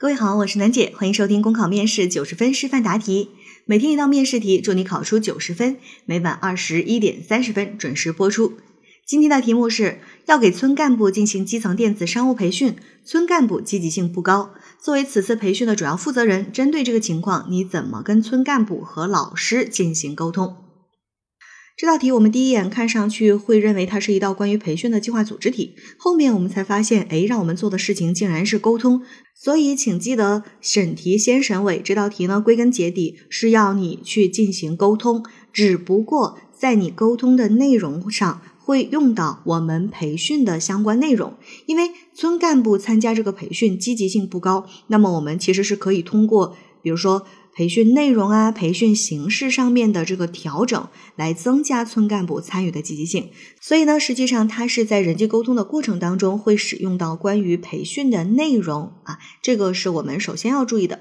各位好，我是楠姐，欢迎收听公考面试九十分示范答题，每天一道面试题，祝你考出九十分。每晚二十一点三十分准时播出。今天的题目是要给村干部进行基层电子商务培训，村干部积极性不高。作为此次培训的主要负责人，针对这个情况，你怎么跟村干部和老师进行沟通？这道题我们第一眼看上去会认为它是一道关于培训的计划组织题，后面我们才发现，哎，让我们做的事情竟然是沟通。所以，请记得审题先审尾。这道题呢，归根结底是要你去进行沟通，只不过在你沟通的内容上会用到我们培训的相关内容。因为村干部参加这个培训积极性不高，那么我们其实是可以通过，比如说。培训内容啊，培训形式上面的这个调整，来增加村干部参与的积极性。所以呢，实际上它是在人际沟通的过程当中会使用到关于培训的内容啊，这个是我们首先要注意的。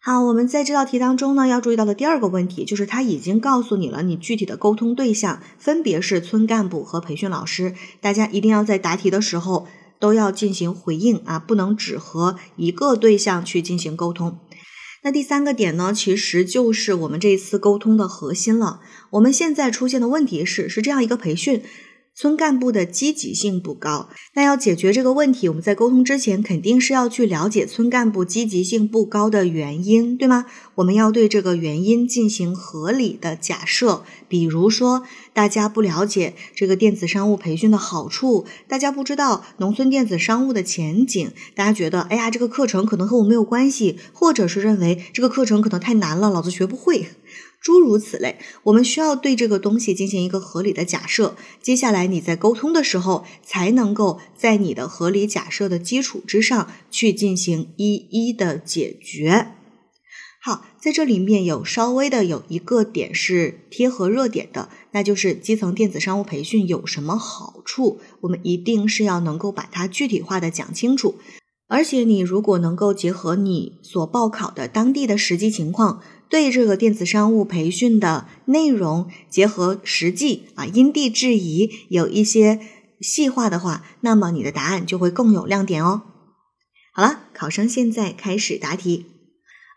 好，我们在这道题当中呢，要注意到的第二个问题就是，他已经告诉你了，你具体的沟通对象分别是村干部和培训老师。大家一定要在答题的时候都要进行回应啊，不能只和一个对象去进行沟通。那第三个点呢，其实就是我们这一次沟通的核心了。我们现在出现的问题是，是这样一个培训。村干部的积极性不高，那要解决这个问题，我们在沟通之前肯定是要去了解村干部积极性不高的原因，对吗？我们要对这个原因进行合理的假设，比如说大家不了解这个电子商务培训的好处，大家不知道农村电子商务的前景，大家觉得哎呀这个课程可能和我没有关系，或者是认为这个课程可能太难了，老子学不会。诸如此类，我们需要对这个东西进行一个合理的假设。接下来你在沟通的时候，才能够在你的合理假设的基础之上去进行一一的解决。好，在这里面有稍微的有一个点是贴合热点的，那就是基层电子商务培训有什么好处，我们一定是要能够把它具体化的讲清楚。而且你如果能够结合你所报考的当地的实际情况。对这个电子商务培训的内容结合实际啊，因地制宜，有一些细化的话，那么你的答案就会更有亮点哦。好了，考生现在开始答题。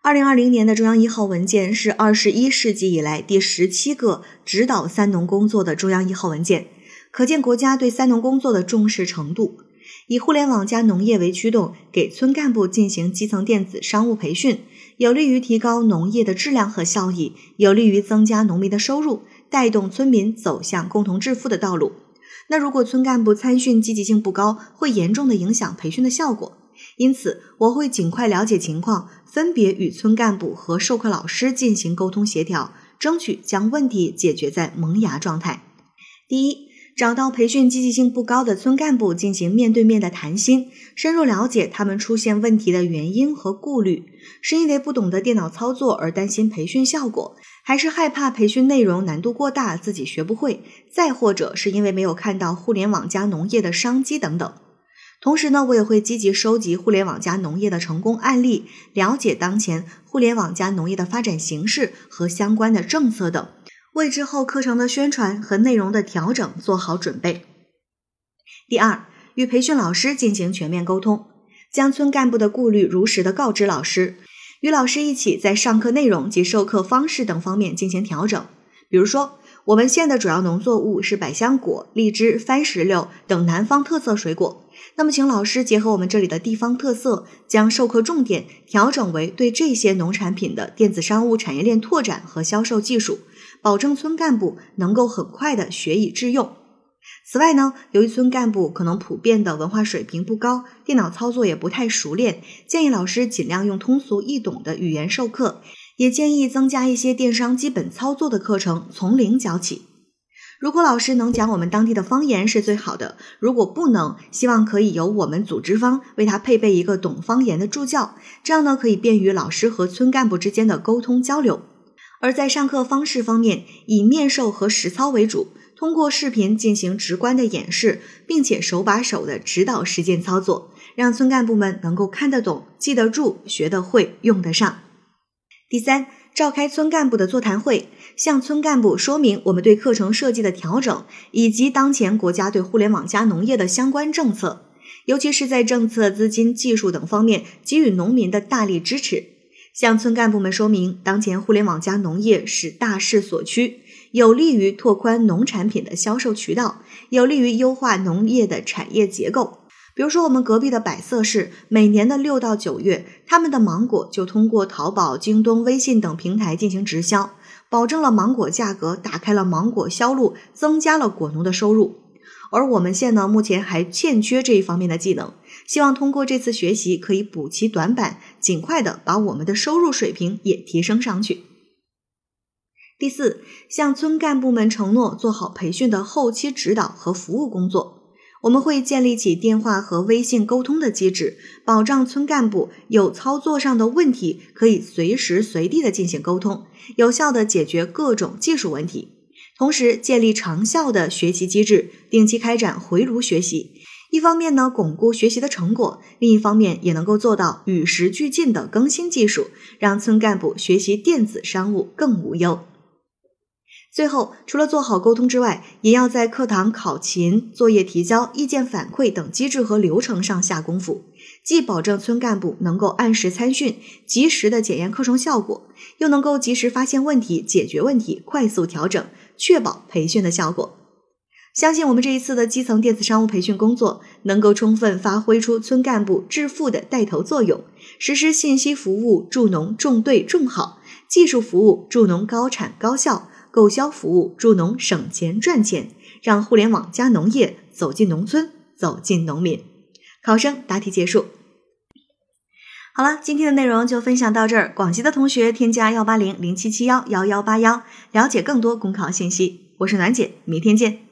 二零二零年的中央一号文件是二十一世纪以来第十七个指导三农工作的中央一号文件，可见国家对三农工作的重视程度。以互联网加农业为驱动，给村干部进行基层电子商务培训。有利于提高农业的质量和效益，有利于增加农民的收入，带动村民走向共同致富的道路。那如果村干部参训积极性不高，会严重的影响培训的效果。因此，我会尽快了解情况，分别与村干部和授课老师进行沟通协调，争取将问题解决在萌芽状态。第一。找到培训积极性不高的村干部进行面对面的谈心，深入了解他们出现问题的原因和顾虑，是因为不懂得电脑操作而担心培训效果，还是害怕培训内容难度过大自己学不会，再或者是因为没有看到互联网加农业的商机等等。同时呢，我也会积极收集互联网加农业的成功案例，了解当前互联网加农业的发展形势和相关的政策等。为之后课程的宣传和内容的调整做好准备。第二，与培训老师进行全面沟通，将村干部的顾虑如实的告知老师，与老师一起在上课内容及授课方式等方面进行调整。比如说，我们县的主要农作物是百香果、荔枝、番石榴等南方特色水果，那么请老师结合我们这里的地方特色，将授课重点调整为对这些农产品的电子商务产业链拓展和销售技术。保证村干部能够很快的学以致用。此外呢，由于村干部可能普遍的文化水平不高，电脑操作也不太熟练，建议老师尽量用通俗易懂的语言授课，也建议增加一些电商基本操作的课程，从零教起。如果老师能讲我们当地的方言是最好的，如果不能，希望可以由我们组织方为他配备一个懂方言的助教，这样呢可以便于老师和村干部之间的沟通交流。而在上课方式方面，以面授和实操为主，通过视频进行直观的演示，并且手把手的指导实践操作，让村干部们能够看得懂、记得住、学得会、用得上。第三，召开村干部的座谈会，向村干部说明我们对课程设计的调整，以及当前国家对互联网加农业的相关政策。尤其是在政策、资金、技术等方面给予农民的大力支持，向村干部们说明当前互联网加农业是大势所趋，有利于拓宽农产品的销售渠道，有利于优化农业的产业结构。比如说，我们隔壁的百色市，每年的六到九月，他们的芒果就通过淘宝、京东、微信等平台进行直销，保证了芒果价格，打开了芒果销路，增加了果农的收入。而我们县呢，目前还欠缺这一方面的技能，希望通过这次学习，可以补齐短板，尽快的把我们的收入水平也提升上去。第四，向村干部们承诺做好培训的后期指导和服务工作。我们会建立起电话和微信沟通的机制，保障村干部有操作上的问题可以随时随地的进行沟通，有效的解决各种技术问题。同时，建立长效的学习机制，定期开展回炉学习。一方面呢，巩固学习的成果；另一方面，也能够做到与时俱进的更新技术，让村干部学习电子商务更无忧。最后，除了做好沟通之外，也要在课堂考勤、作业提交、意见反馈等机制和流程上下功夫，既保证村干部能够按时参训，及时的检验课程效果，又能够及时发现问题、解决问题、快速调整，确保培训的效果。相信我们这一次的基层电子商务培训工作，能够充分发挥出村干部致富的带头作用，实施信息服务助农种对种好，技术服务助农高产高效。购销服务助农省钱赚钱，让互联网加农业走进农村，走进农民。考生答题结束。好了，今天的内容就分享到这儿。广西的同学添加幺八零零七七幺幺幺八幺，了解更多公考信息。我是暖姐，明天见。